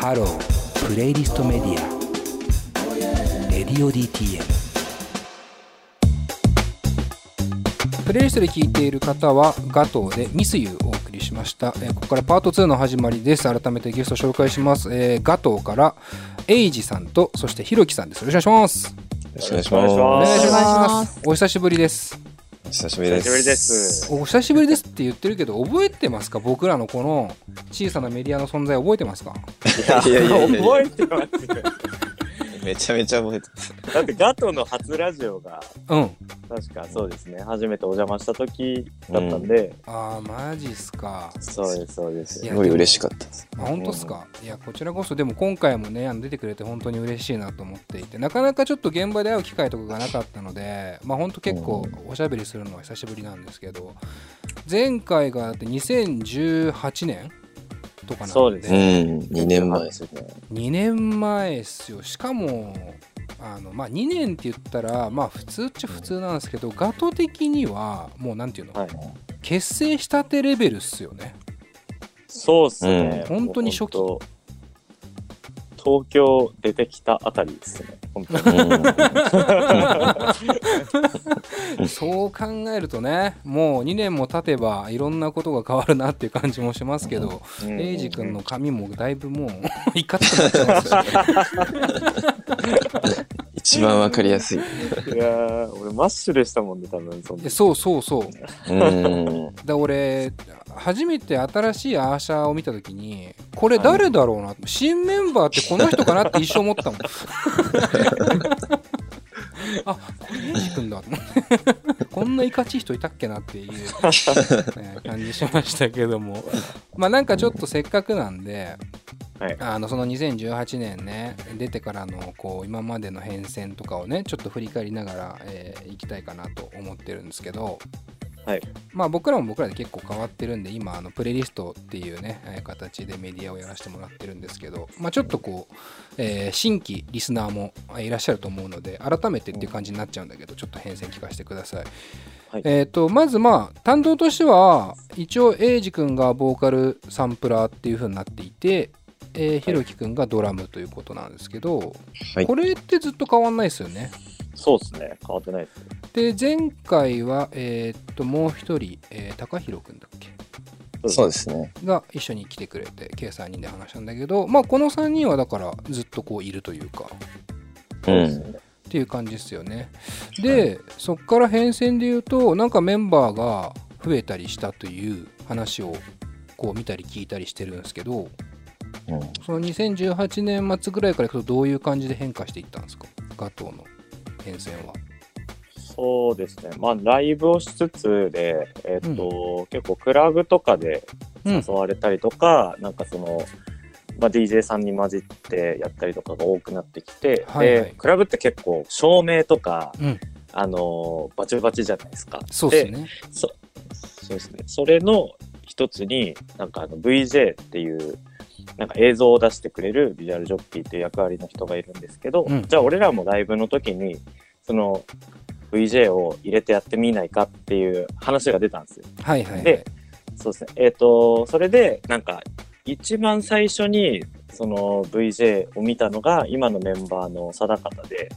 ハロープレイリストメディアレディオ DTM プレイリストで聴いている方はガトーで Miss You をお送りしました、えーここからパート2の始まりです。改めてゲスト紹介します、えーガトーからエイジさんとそしてひろきさんです。よろしくお願いします。よろしくお願いします。お願いします。お久しぶりです久しぶりです。久しぶりです。お久しぶりですって言ってるけど覚えてますか？僕らのこの小さなメディアの存在覚えてますか？いやいやいやいや 覚えてますよ。めちゃめちゃ覚えてます。だってガトの初ラジオがうん。確かそうですね。初めてお邪魔した時だったんで、ああマジっすか。そうですそうです。いやすごい嬉しかった。です。あ本当っすか、いやこちらこそでも今回もねあの出てくれて本当に嬉しいなと思っていてなかなかちょっと現場で会う機会とかがなかったのでまあ本当結構おしゃべりするのは久しぶりなんですけど前回がだって2018年とかなんで。そうですうん、2年前。ですね。2年前っすよ。しかもあのまあ2年って言ったらまあ普通っちゃ普通なんですけどガト的にはもうなんていうの、はい。結成したてレベルっすよね。そうっすね。うん。本当に初期東京出てきたあたりですね。本当に。うん、そう考えるとねもう2年も経てばいろんなことが変わるなっていう感じもしますけど、うんエイジ君の髪もだいぶもういかつくなっちゃいますよね 一番わかりやすい。いやー、俺マッシュでしたもんね、多分そそうそうそううん。だ俺初めて新しいアーシャーを見た時にこれ誰だろうな、新メンバーってこの人かなって一生思ったもん。あこれエイジ君だ。こんないかちい人いたっけなっていう、ね感じしましたけども。まあなんかちょっとせっかくなんではい。あのその2018年ね出てからのこう今までの変遷とかをねちょっと振り返りながら、えーいきたいかなと思ってるんですけど、はいまあ僕らも僕らで結構変わってるんで今あのプレイリストっていうねえー形でメディアをやらせてもらってるんですけど、まあ、ちょっとこう、えー新規リスナーもえーいらっしゃると思うので改めてっていう感じになっちゃうんだけどちょっと変遷聞かせてください。はいえー、とまずまあ担当としては一応エイジ君がボーカルサンプラーっていう風になっていて、えーひろき君がドラムということなんですけど、はいこれってずっと変わんないですよね。そうですね。変わってないです。で前回は、えーっともう一人、えー高弘君だっけ？そうですね。が一緒に来てくれて計3人で話したんだけどまあこの3人はだからずっとこういるというかうん。っていう感じですよね。で、そっから変遷で言うとなんかメンバーが増えたりしたという話をこう見たり聞いたりしてるんですけどうんその2018年末ぐらいからいくとどういう感じで変化していったんですか？ガトーの変遷は。そうですね。まあ、ライブをしつつで、えっ、と、結構クラブとかでうん誘われたりとか、なんかその、まあ、DJ さんに混じってやったりとかが多くなってきて、はいはいで、クラブって結構照明とか、うんあの、バチバチじゃないですか。そうですね。そそうですね。それの一つに、なんかあの VJ っていう、なんか映像を出してくれるビジュアルジョッキーっていう役割の人がいるんですけど、うんじゃあ俺らもライブの時に、その VJ を入れてやってみないかっていう話が出たんですよ。はいはい、はい。でそうですね。えっ、と、それで、なんか、一番最初に、その VJ を見たのが、今のメンバーの定方で、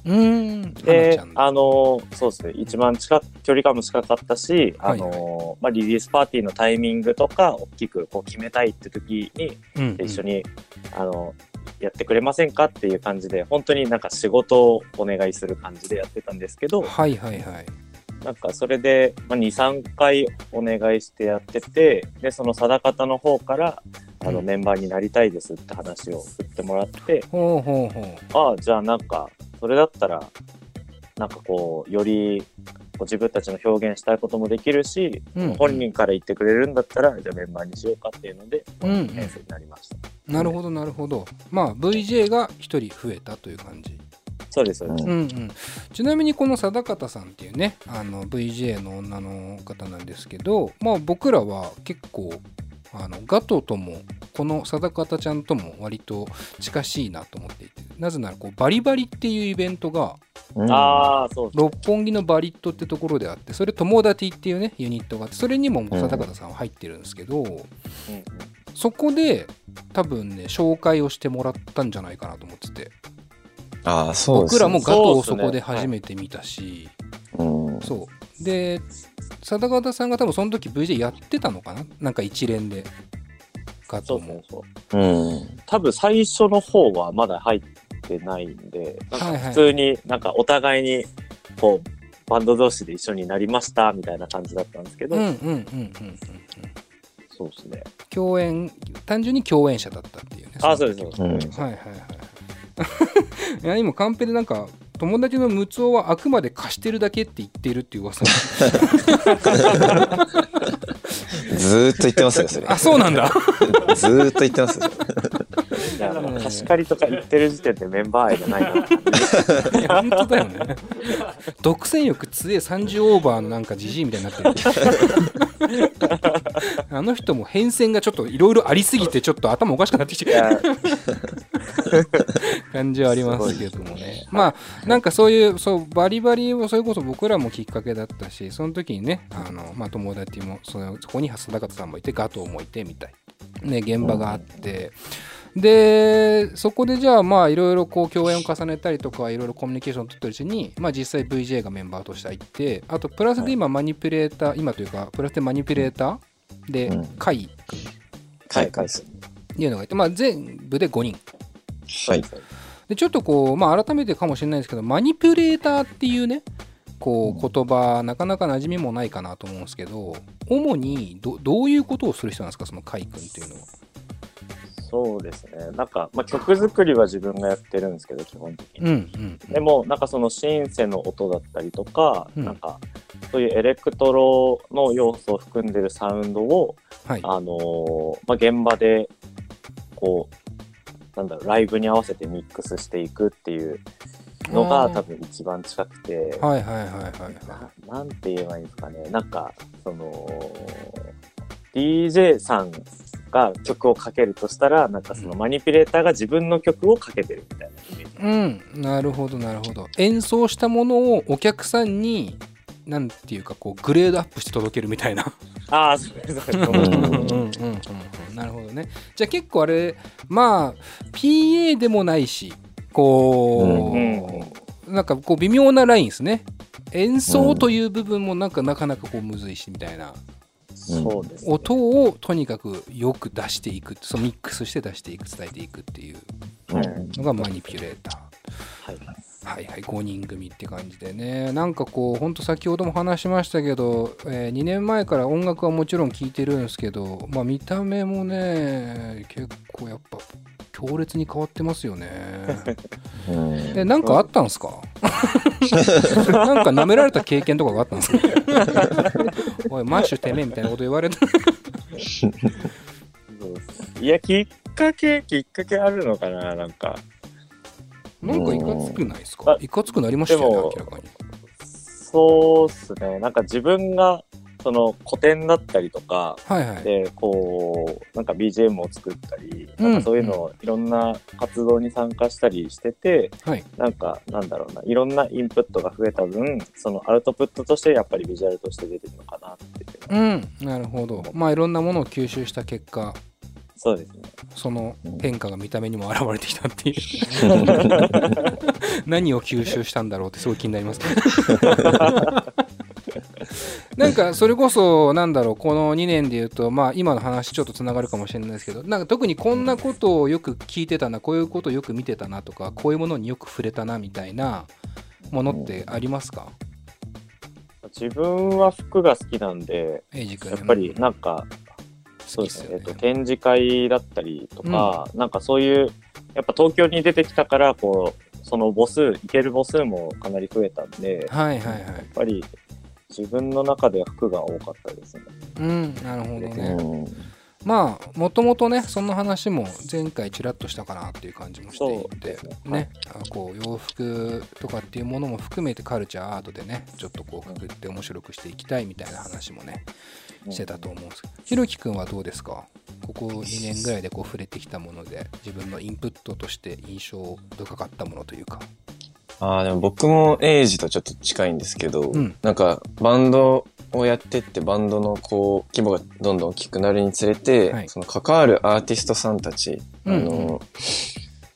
であの、そうですね、一番近く、距離感も近かったし、あはいの、まあ、リリースパーティーのタイミングとか、大きくこう決めたいって時に、うんうん一緒に、あの、やってくれませんか？っていう感じで、本当になんか仕事をお願いする感じでやってたんですけど、はいはいはい。なんかそれで、まあ、2、3回お願いしてやってて、で、その定方の方から、あの、うんメンバーになりたいですって話を振ってもらって、ほうほうほう。ああ、じゃあなんか、それだったら、なんかこう、より、こう自分たちの表現したいこともできるし、うん本人から言ってくれるんだったら、じゃあメンバーにしようかっていうので、うんうん編成になりました。なるほどなるほど。まあ VJ が1人増えたという感じ。そうです、そうです。うんうん、ちなみにこの定方さんっていうねあの VJ の女の方なんですけど、まあ、僕らは結構あのガトともこの定方ちゃんとも割と近しいなと思っていてなぜならこうバリバリっていうイベントがうんああ、そうですね。六本木のバリットってところであってそれ友達っていうねユニットがあってそれにも定方さんは入ってるんですけど、うんうんそこで多分ね紹介をしてもらったんじゃないかなと思っててああ、そうね。僕らもガトーをそこで初めて見たしうん。そうで貞方さんが多分その時 VJ やってたのかな？なんか一連で。ガトーもそうそう。そう。うん。多分最初の方はまだ入ってないんで、なんか普通になんかお互いにこう、バンド同士で一緒になりましたみたいな感じだったんですけど、うんうんうんうんうんうん。そうですね。共演単純に共演者だったっていうね。あ、そうの時です。うんはいはいはい。いや今カンペでなんか友達のムツオはあくまで貸してるだけって言ってるっていう噂。ずーっと言ってますよ、それ。あそうなんだ。ずーっと言ってます貸し借りとか言ってる時点でメンバー愛がないな。いや本当だよね。独占欲強え30オーバーのなんかジジイみたいになってる。あの人も変遷がちょっといろいろありすぎてちょっと頭おかしくなってきて 感じはありますけどもね。まあなんかそういうそうバリバリをそれこそ僕らもきっかけだったしその時にねあの、まあ、友達もそのそこに定方さんもいてガトーもいてみたいね現場があって、でそこでじゃあまあいろいろこう共演を重ねたりとかいろいろコミュニケーションを取ってるうちに、まあ、実際 VJ がメンバーとして入ってあとプラスで今マニピュレーター今というかプラスでマニピュレーターでうん。っていうのがいて、まあ、全部で5人はい。でちょっとこう、まあ、改めてかもしれないですけどマニピュレーターっていうねこう言葉なかなか馴染みもないかなと思うんですけど主にどどういうことをする人なんですか？そのカイ君っていうのは。そうですね。なんか、まあ、曲作りは自分がやってるんですけど、基本的に。うんうんうんでも、なんかそのシンセの音だったりとか、うんなんか、そういうエレクトロの要素を含んでるサウンドを、はいあのーまあ、現場で、こう、なんだろう、ライブに合わせてミックスしていくっていうのが多分一番近くて、はいはいはいはいはななんて言えばいいんですかね。なんか、その、DJ さんが曲をかけるとしたら、なんかそのマニピュレーターが自分の曲をかけてるみたいなイメージ。い。うんなるほどなるほど。演奏したものをお客さんになんていうかこうグレードアップして届けるみたいな。ああ、そうです、そうです。うんうんうんうんうんなるほどね。じゃあ結構あれまあ PA でもないしこう、うんなんかこう微妙なラインですね。演奏という部分もなんかなかなかこうむずいしみたいなそうです、ね。音をとにかくよく出していくそのミックスして出していく伝えていくっていううんのがマニピュレーター。はい。はいはい、5人組って感じでね、なんかこう、ほんと先ほども話しましたけど、え2年前から音楽はもちろん聴いてるんですけど、まあ見た目もね、結構やっぱ強烈に変わってますよね。うんえ、なんかあったんすか？なんか舐められた経験とかがあったんですか？おい、マッシュてめえみたいなこと言われた。いや、きっかけ、きっかけあるのかな、なんか。なんかいかつくないですか？あいかつくなりましたよね、明らかに。そうっすね。なんか自分が、その古典だったりとか、はいはい。で、こう、なんか BGM を作ったり、うんなんかそういうのをいろんな活動に参加したりしてて、はい。なんか、なんだろうな、いろんなインプットが増えた分、そのアウトプットとしてやっぱりビジュアルとして出てるのかなってうん、なるほど。まあいろんなものを吸収した結果、そうですね。その変化が見た目にも現れてきたっていう。何を吸収したんだろうってすごい気になります。なんかそれこそなんだろうこの2年で言うとまあ今の話ちょっとつながるかもしれないですけどなんか特にこんなことをよく聞いてたなこういうことをよく見てたなとかこういうものによく触れたなみたいなものってありますか？自分は服が好きなんで、やっぱりなんか、そうですね、えっと、展示会だったりとか、なんかそういう、やっぱ東京に出てきたから、こう、その母数、行ける母数もかなり増えたんで、やっはいはい。はいぱり自分の中では服が多かったですね。うんなるほどね、うんまあもともとねその話も前回ちらっとしたかなっていう感じもしていてね。ね。あこう洋服とかっていうものも含めてカルチャーアートでねちょっとこうくくって面白くしていきたいみたいな話もねしてたと思うんですけど。ひろきくんはどうですか？ここ2年ぐらいでこう触れてきたもので自分のインプットとして印象深かったものというか。ああ、でも僕もエイジとちょっと近いんですけど、うん。なんかバンドをやってってバンドのこう規模がどんどん大きくなるにつれて、はい。その関わるアーティストさんたち、うんうん。あの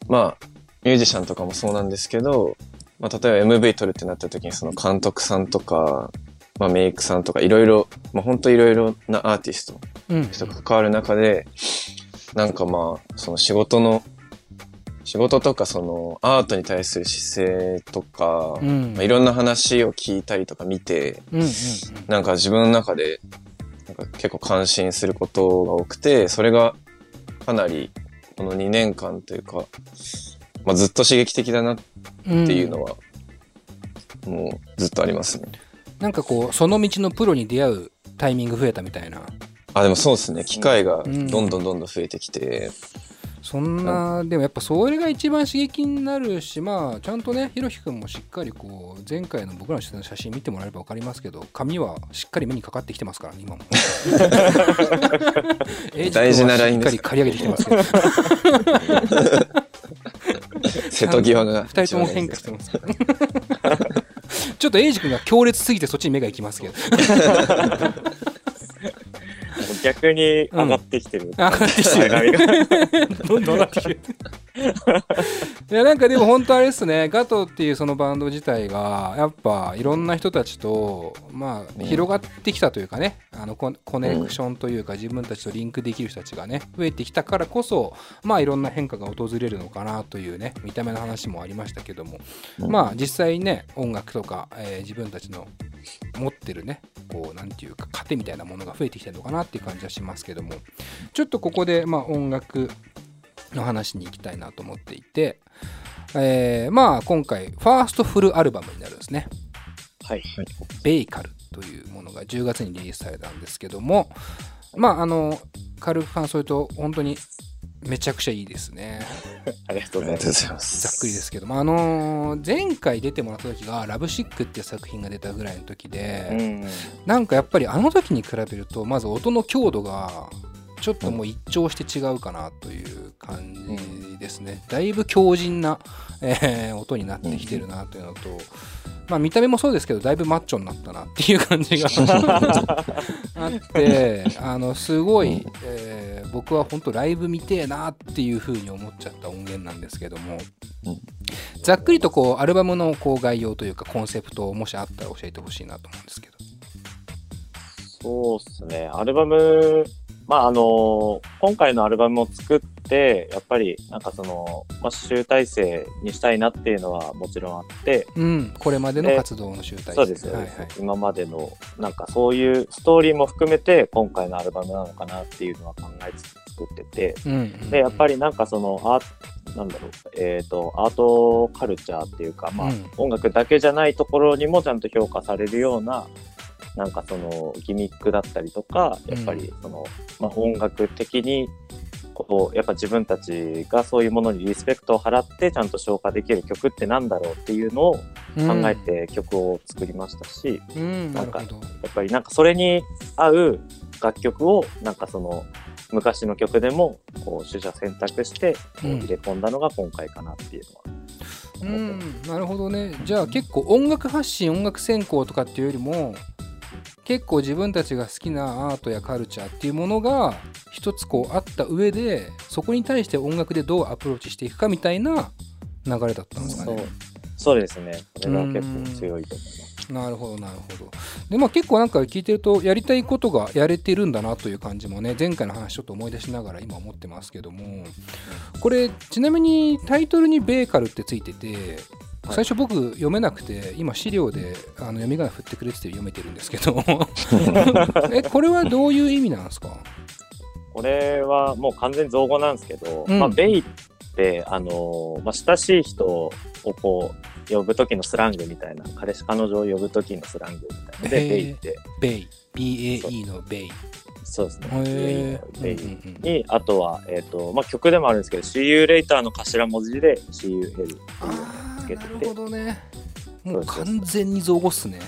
まあミュージシャンとかもそうなんですけど、まあ、例えば MV 撮るってなった時にその監督さんとか、まあ、メイクさんとかいろいろ、まあ、本当いろいろなアーティストうん。人が関わる中で、なんかまあ、その仕事の、仕事とかそのアートに対する姿勢とか、うん。まあ、いろんな話を聞いたりとか見て、うんうんなんか自分の中で、なんか結構感心することが多くて、それがかなりこの2年間というか、まあ、ずっと刺激的だなっうんていうのは、もうずっとありますね。なんかこうその道のプロに出会うタイミング増えたみたいな。あ、でもそうですね。機会がうんどんどんどんどん増えてきて、そんなでもやっぱそれが一番刺激になるしまあちゃんとねひろひくんもしっかりこう前回の僕らの写真見てもらえれば分かりますけど髪はしっかり目にかかってきてますからね今も。大事なラインです。しっかり刈り上げてきてますけど。瀬戸際が。2人とも変化してますから ちょっとエイジ君が強烈すぎてそっちに目が行きますけど逆に上がってきてる。上がってきてる。どんどん上がってきてるいやなんかでも本当あれですね。ガトっていうそのバンド自体がやっぱいろんな人たちとまあうん。広がってきたというかね。あのココネクションというか自分たちとリンクできる人たちがね増えてきたからこそまあいろんな変化が訪れるのかなというね見た目の話もありましたけども。まあ実際ね音楽とか、えー自分たちの持ってるねこうなんていうか糧みたいなものが増えてきてるのかなっていう感じはしますけども。ちょっとここでまあ音楽の話に行きたいなと思っていて、えーまあ今回ファーストフルアルバムになるんですねはい。「ベイカル」というものが10月にリリースされたんですけどもまああの軽く感想言うと本当にめちゃくちゃいいですね ありがとうごございます。ざいます。ざっくりですけどもあのー前回出てもらった時が「ラブシック」っていう作品が出たぐらいの時で、うん。なんかやっぱりあの時に比べるとまず音の強度がちょっともう一聴して違うかなという感じですね、だいぶ強靭な、えー音になってきてるなというのと、まあ見た目もそうですけどだいぶマッチョになったなっていう感じが あってあのすごい、えー僕は本当ライブ見てえなっていう風に思っちゃった音源なんですけども、うんざっくりとこうアルバムのこう概要というかコンセプトをもしあったら教えてほしいなと思うんですけど。そうですね。アルバム、まああの、今回のアルバムを作って、やっぱりなんかその、まあ、集大成にしたいなっていうのはもちろんあって、うん、これまでの活動の集大成。そうですよ、はいはい。今までの、なんかそういうストーリーも含めて、今回のアルバムなのかなっていうのは考えつつ作ってて、うんうん。で、やっぱりなんかその、アーなんだろう、えっ、と、アートカルチャーっていうか、まあ、うん。音楽だけじゃないところにもちゃんと評価されるような、なんかそのギミックだったりとか、やっぱりその、まあ、音楽的に、こう、やっぱ自分たちがそういうものにリスペクトを払ってちゃんと消化できる曲ってなんだろうっていうのを考えて曲を作りましたし、うん、うんなるほど。やっぱりなんかそれに合う楽曲をなんかその昔の曲でもこう取捨選択して入れ込んだのが今回かなっていうのは。うん、なるほどね。じゃあ結構音楽発信、音楽専攻とかっていうよりも、結構自分たちが好きなアートやカルチャーっていうものが一つこうあった上で、そこに対して音楽でどうアプローチしていくかみたいな流れだったんですかね。そうですね。それが結構強いと思います。なるほどなるほど。でまあ結構なんか聞いてるとやりたいことがやれてるんだなという感じもね前回の話ちょっと思い出しながら今思ってますけどもこれちなみにタイトルに「ベーカル」ってついててはい最初僕読めなくて今資料であの読み仮名振ってくれてて読めてるんですけど。えこれはどういう意味なんですか？これはもう完全に造語なんですけど、うん。まあベイってあのまあ親しい人をこう呼ぶ時のスラングみたいな彼氏彼女を呼ぶ時のスラングみたいな。のでベイって。ベイ。BAE のベイ。そうですね。へベイ。ーうんうんうん。に、あとは、えっ、と、まあ、曲でもあるんですけど、See You Later の頭文字で CUL っていうつけて。てなるほどね。もう完全に造語っすね。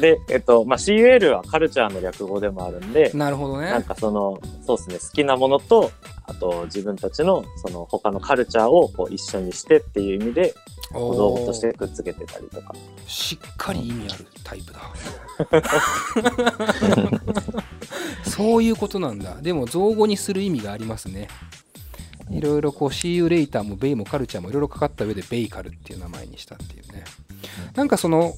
で、えっ、と、まあ、CUL はカルチャーの略語でもあるんで、なるほどね。なんかその、そうですね、好きなものと、あと自分たちのその他のカルチャーをこう一緒にしてっていう意味で、造語としてくっつけてたりとか。しっかり意味あるタイプだ。そういうことなんだ。でも造語にする意味がありますねいろいろこう See you later もベイもカルチャーもいろいろかかった上でベイカルっていう名前にしたっていうね。なんかその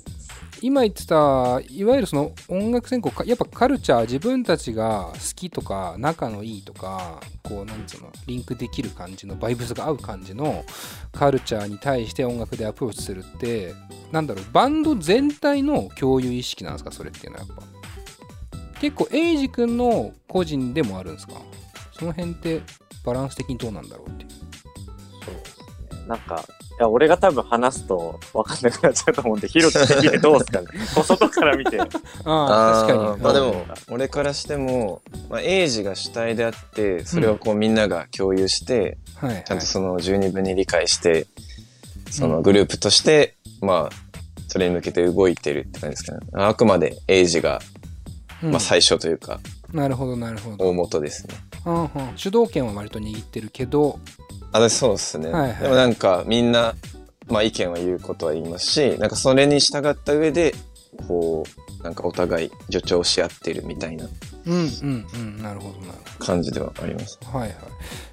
今言ってたいわゆるその音楽専攻かやっぱカルチャー自分たちが好きとか仲のいいとかこうなんつうのリンクできる感じのバイブスが合う感じのカルチャーに対して音楽でアプローチするってなんだろうバンド全体の共有意識なんですかそれっていうのはやっぱ。結構エイジ君の個人でもあるんですか？その辺ってバランス的にどうなんだろうっていうそうですね。なんか、いや、俺が多分話すと分かんなくなっちゃうと思うんで、広く的にどうですかね。外から見て。ああ確かにーまあでも、俺からしても、まあ、エイジが主体であって、それをこうみんなが共有して、はいはいちゃんとその十二分に理解して、そのグループとして、まあ、それに向けて動いてるって感じですかね。あくまでエイジが、うんまあ最初というか、なるほどなるほど。大元ですね。うんうん。主導権は割と握ってるけど。あ、そうですね。はいはい。でもなんかみんな、まあ意見は言うことは言いますし、なんかそれに従った上で、こう、なんかお互い助長し合ってるみたいなうんうんうん。なるほどなる感じではあります。ほどはいはい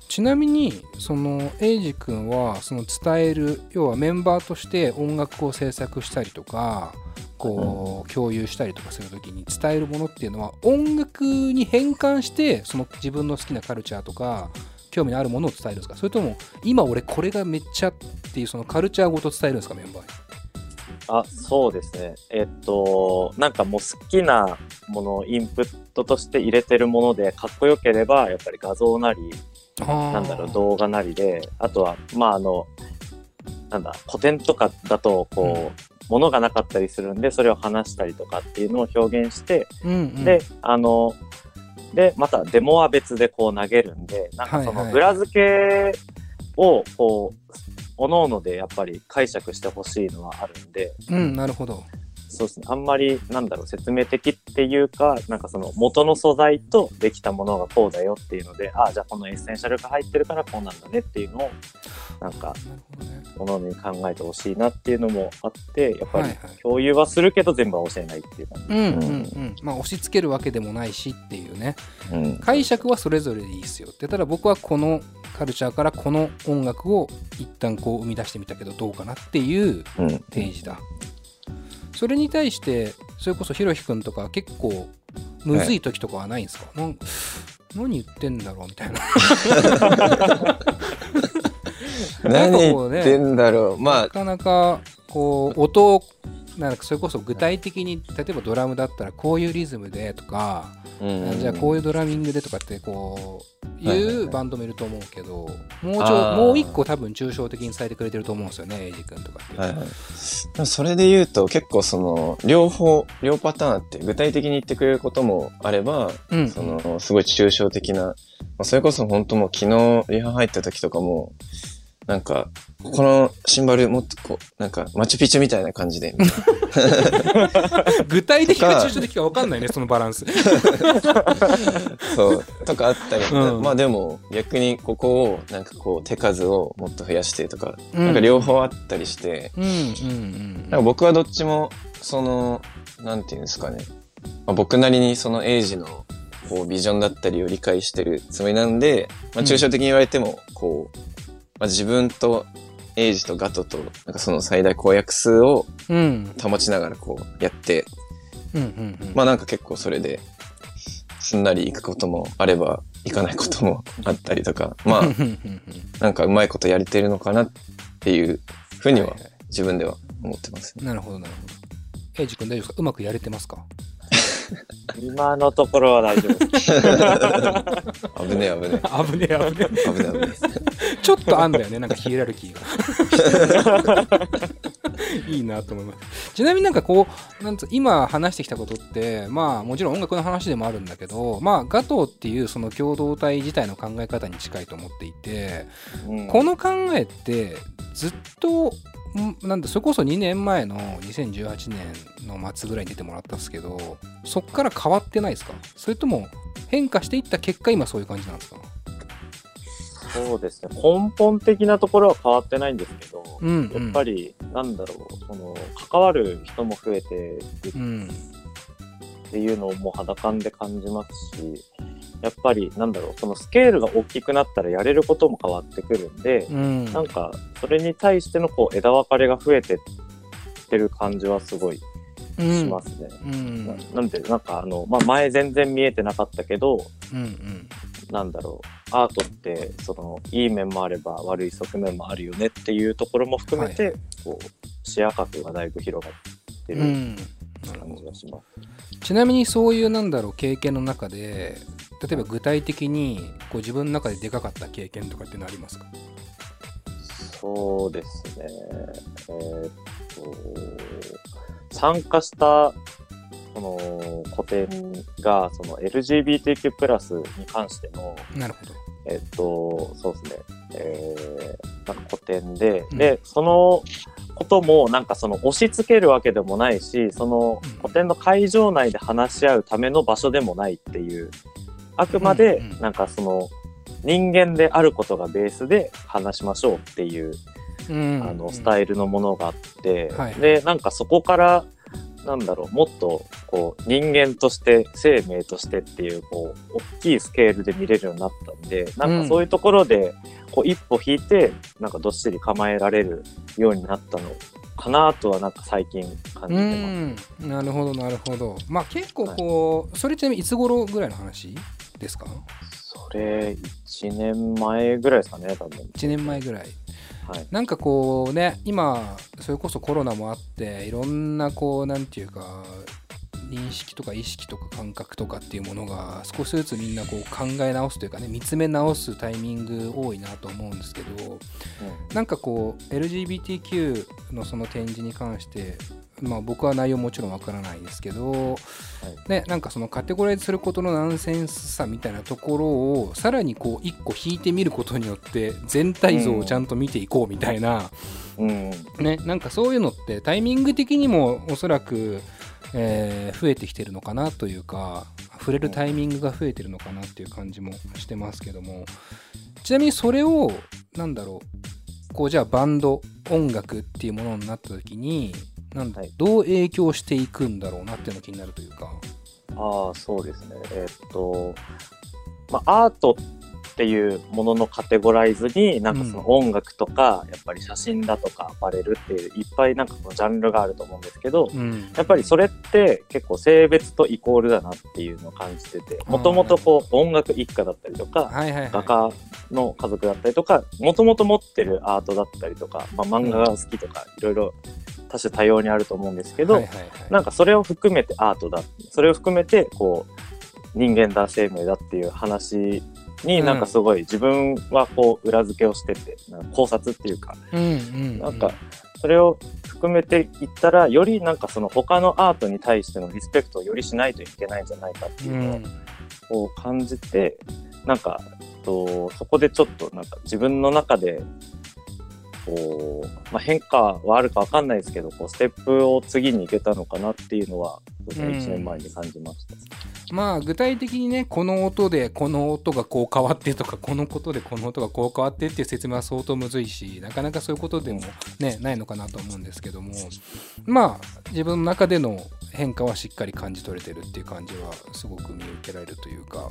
ちなみにそのエイジ君はその伝える要はメンバーとして音楽を制作したりとかこう共有したりとかするときに伝えるものっていうのは音楽に変換してその自分の好きなカルチャーとか興味のあるものを伝えるんですか？それとも今俺これがめっちゃっていうそのカルチャーごと伝えるんですかメンバーに？あ、そうですね。えっと、なんかもう好きなものをインプットとして入れてるもので、かっこよければ、やっぱり画像なり、ななんだろう、動画なりで、あとは、まあ、あの、なんだ、古典とかだと、こう、ものがなかったりするんで、それを話したりとかっていうのを表現して、うんうん、で、あの、で、またデモは別でこう投げるんで、なんかそはいはい。の裏付けを、こう、おののでやっぱり解釈してほしいのはあるんで、うんなるほどそうですね。あんまり、なんだろう、説明的っていうか、なんかその元の素材とできたものがこうだよっていうので、ああ、じゃあこのエッセンシャルが入ってるからこうなんだねっていうのを、なんか、なるほどね各々に考えてほしいなっていうのもあって、やっぱり共有はするけど全部は教えないっていう感じ。うんうんうんまあ押し付けるわけでもないしっていうねうん。解釈はそれぞれでいいっすよってただ僕はこのカルチャーからこの音楽を一旦こう生み出してみたけどどうかなっていううん。提示だそれに対してそれこそひろひくんとか結構むずい時とかはないんですか、なん何言ってんだろうみたいな。なんか何言ってんだろう。まあ、なかなかこう音をなんかそれこそ具体的に例えばドラムだったらこういうリズムでとか、うんじゃあこういうドラミングでとかってこうはいうバンドもいると思うけど、もうちょもう一個多分抽象的に伝えてくれてると思うんですよねエイジ君とかって。はいはい。それで言うと結構その、両方、両パターンあって具体的に言ってくれることもあれば、うんその、すごい抽象的な、まあ、それこそ本当もう昨日リハ入った時とかも、なんか、このシンバルもっとこう、なんか、マチュピチュみたいな感じで、具体的か抽象的か分かんないね そのバランス。そう、とかあったり、うん。まあでも逆にここを、なんかこう、手数をもっと増やしてとか、うん。なんか両方あったりして、うんうんうん僕はどっちも、その、なんていうんですかね。まあ、僕なりにそのエイジの、こう、ビジョンだったりを理解してるつもりなんで、まあ、抽象的に言われても、こう、まあ、自分とエイジとガトと、なんかその最大公約数をうん保ちながらこう、やって、うんうんうんまあなんか結構それで、すんなりいくこともあれば、いかないこともあったりとか、まあ、うんうんうんなんかうまいことやれてるのかなっていうふうにははいはい自分では思ってます。なるほどなるほど。エイジ君大丈夫ですか？うまくやれてますか？今のところは大丈夫です。危ねえ危ね危ねえ危ねえ。危ねえ危ねえ。ちょっとあんだよね、なんかヒエラルキーが。いいなと思います。ちなみになんかこう、なんつ今話してきたことって、まあもちろん音楽の話でもあるんだけど、まあガトーっていうその共同体自体の考え方に近いと思っていて、うんこの考えってずっとんなんだそれこそ2年前の2018年の末ぐらいに出てもらったんですけどそっから変わってないですか？それとも変化していった結果今そういう感じなんですか？そうですね。根本的なところは変わってないんですけど、うん、うん、やっぱり、なんだろう、その、関わる人も増えてるうん。っていうのをもう肌感で感じますし、やっぱりなんだろう、そのスケールが大きくなったらやれることも変わってくるんで、うん。なんかそれに対してのこう枝分かれが増えてってる感じはすごいしますね。うん。ななんで、なんかあの、まあ、前全然見えてなかったけど、うんうんなんだろう、アートって、その、いい面もあれば悪い側面もあるよねっていうところも含めて、はこう、視野角がだいぶ広がってる感じがします。ちなみにそういうなんだろう経験の中で例えば具体的にこう自分の中ででかかった経験とかってのありますか？そうですね。えーっと、参加した、その、個展が、その LGBTQ+, に関しての、なるほど。えっと、そうですね、えー、なんか個展で、うん。で、そのことも、なんかその押し付けるわけでもないし、そのうん。個展の会場内で話し合うための場所でもないっていう、あくまでなんかその、人間であることがベースで話しましょうっていう、うんあの、スタイルのものがあって、はい。で、なんかそこから、なんだろう、もっと、こう、人間として、生命としてっていう、こう、大きいスケールで見れるようになったんで、なんかそういうところで、こう、一歩引いて、なんかどっしり構えられるようになったのかなとは、なんか最近感じうてます。ん。なるほどなるほど。まあ結構こう、それちなみにいつ頃ぐらいの話ですか？それ、1年前ぐらいですかね、多分。1年前ぐらいはい。なんかこうね今それこそコロナもあっていろんなこうなんていうか認識とか意識とか感覚とかっていうものが少しずつみんなこう考え直すというかね見つめ直すタイミング多いなと思うんですけどなんかこう LGBTQ のその展示に関してまあ僕は内容もちろんわからないですけど、ね、なんかそのカテゴライズすることのナンセンスさみたいなところをさらにこう一個引いてみることによって全体像をちゃんと見ていこうみたいな、うん。ね、なんかそういうのってタイミング的にもおそらく、えー増えてきてるのかなというか触れるタイミングが増えてるのかなっていう感じもしてますけどもちなみにそれをなんだろうこうじゃあバンド音楽っていうものになった時になんだはいどう影響していくんだろうなっていうのが気になるというか。ああ、そうですね。えーっと、まあ、アートっていうもののカテゴライズに、なんかその音楽とか、やっぱり写真だとかアパレルっていう、いっぱいなんかこのジャンルがあると思うんですけど、うん。やっぱりそれって結構性別とイコールだなっていうのを感じてて、もともとこう音楽一家だったりとか、画家の家族だったりとか、もともと持ってるアートだったりとか、まあ、漫画が好きとか、いろいろ多種多様にあると思うんですけど、はなんかそれを含めてアートだ。それを含めて、こう、人間だ、生命だっていう話に、うん。なんかすごい自分はこう、裏付けをしてて、考察っていうか、うんうんうん。なんか、それを含めていったら、よりなんかその他のアートに対してのリスペクトをよりしないといけないんじゃないかっていううのをん。感じて、なんか、とそこでちょっとなんか自分の中で、こう、まあ、変化はあるかわかんないですけど、こう、ステップを次に行けたのかなっていうのは、そうですねうん1年前に感じました。まあ具体的にねこの音でこの音がこう変わってとかこのことでこの音がこう変わってっていう説明は相当むずいしなかなかそういうことでもねないのかなと思うんですけどもまあ自分の中での変化はしっかり感じ取れてるっていう感じはすごく見受けられるというか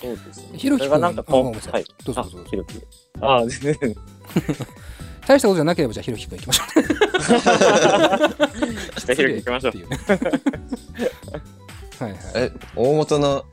そうですね。ひろきくんそれがなんかこう、はい。あどうぞどうぞ、ひろき。あ。大したことじゃなければじゃあひろきくん行きましょう。じゃあひろき行きましょうって。いうね。はいはい。え、大元の、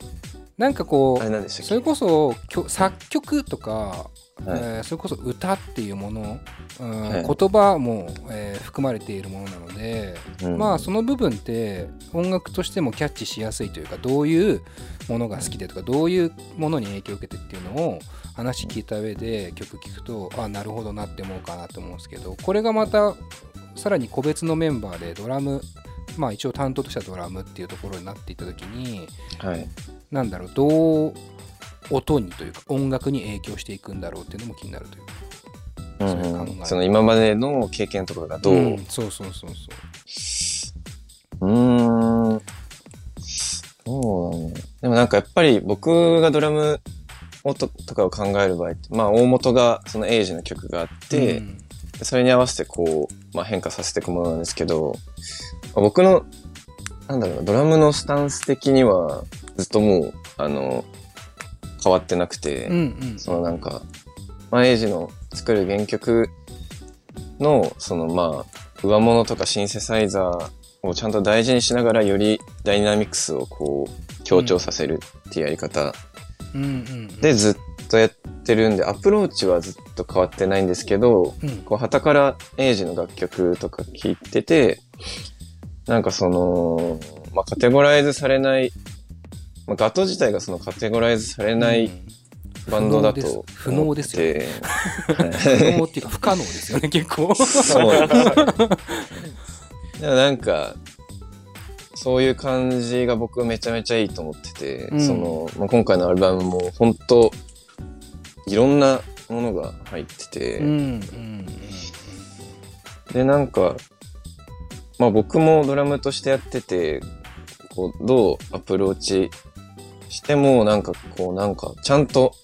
なんかこうあれなんでしたっけ？それこそきょ作曲とか、はい。えーそれこそ歌っていうもの、うんはい。言葉も、えー含まれているものなので、うん。まあその部分って音楽としてもキャッチしやすいというかどういうものが好きでとかどういうものに影響を受けてっていうのを話聞いた上で曲聴くとあなるほどなって思うかなと思うんですけどこれがまたさらに個別のメンバーでドラムまあ一応担当としてはドラムっていうところになっていった時にはい。なんだろうどう音にというか音楽に影響していくんだろうっていうのも気になるというかうんその今までの経験とかがどう、ううんそうそうそうそうーん。そう。でもなんかやっぱり僕がドラム音とかを考える場合って、まあ大元がそのエイジの曲があって、うん。でそれに合わせてこう、まあ、変化させていくものなんですけど、まあ僕のなんだろうな、ドラムのスタンス的には、ずっともう、あの、変わってなくて、うんうん。そのなんか、まあ、エイジの作る原曲の、そのまあ、上物とかシンセサイザーをちゃんと大事にしながら、よりダイナミクスをこう、強調させるっていうやり方うんうんでずっとやってるんで、アプローチはずっと変わってないんですけど、うん。こう、旗からエイジの楽曲とか聴いてて、なんかその、まあ、カテゴライズされない、まあ、ガト自体がそのカテゴライズされないうん。バンドだと不能です。不能で 不能っていうか不可能ですよね結構。そう。なんですよ。でもなんか、そういう感じが僕めちゃめちゃいいと思ってて、うん。その、まあ、今回のアルバムも本当いろんなものが入ってて、うんうんで、なんか、まあ僕もドラムとしてやってて、こう、どうアプローチしても、なんかこう、なんか、ちゃんと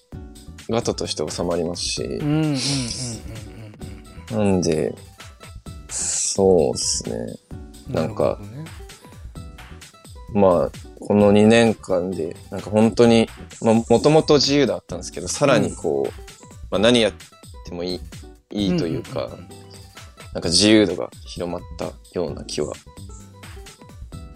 ガトとして収まりますし、なんで、そうですね。うんなんかねまあ、この2年間で、なんか本当に、まあ、もともと自由だったんですけど、さらにこう、まあ、何やってもいい、いいというか、んんんなんか自由度が広まったような気は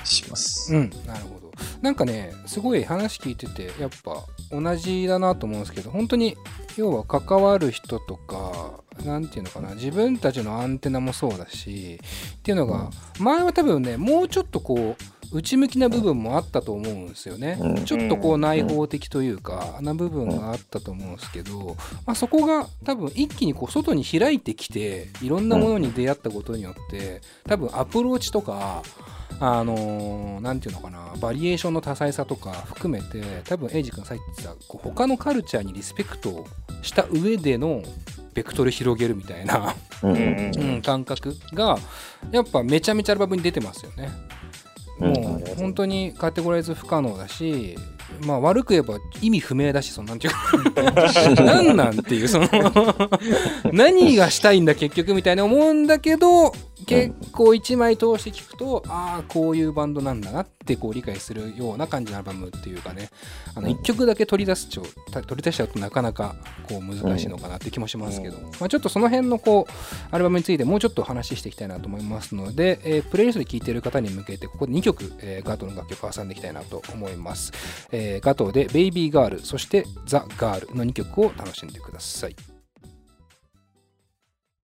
します。うん、なるほど。なんかね、すごい話聞いてて、やっぱ同じだなと思うんですけど、本当に、要は関わる人とか、なんていうのかな、自分たちのアンテナもそうだし、っていうのが、前は多分ね、もうちょっとこう、内向きな部分もあったと思うんですよね。うんちょっとこう内包的というか、な部分があったと思うんですけど、まあ、そこが多分一気にこう外に開いてきていろんなものに出会ったことによって多分アプローチとかあのーなんていうのかなバリエーションの多彩さとか含めて多分エイジ君さっき言ってたこう他のカルチャーにリスペクトをした上でのベクトル広げるみたいな、うん感覚がやっぱめちゃめちゃアルバムに出てますよね。うん。もう本当にカテゴライズ不可能だし、まあ悪く言えば意味不明だし、そのなんていうか、何なんっていう、その、何がしたいんだ結局みたいな思うんだけど、結構一枚通して聞くと、ああ、こういうバンドなんだなってこう理解するような感じのアルバムっていうかね、一曲だけ取り出すちょ取り出しちゃうとなかなかこう難しいのかなって気もしますけど、うん。まあ、ちょっとその辺のこうアルバムについてもうちょっと話していきたいなと思いますので、えープレイリストで聴いている方に向けてここで2曲、えーガトの楽曲を挟んでいきたいなと思います、えーガトで「ベイビーガール」そして「ザ・ガール」の2曲を楽しんでください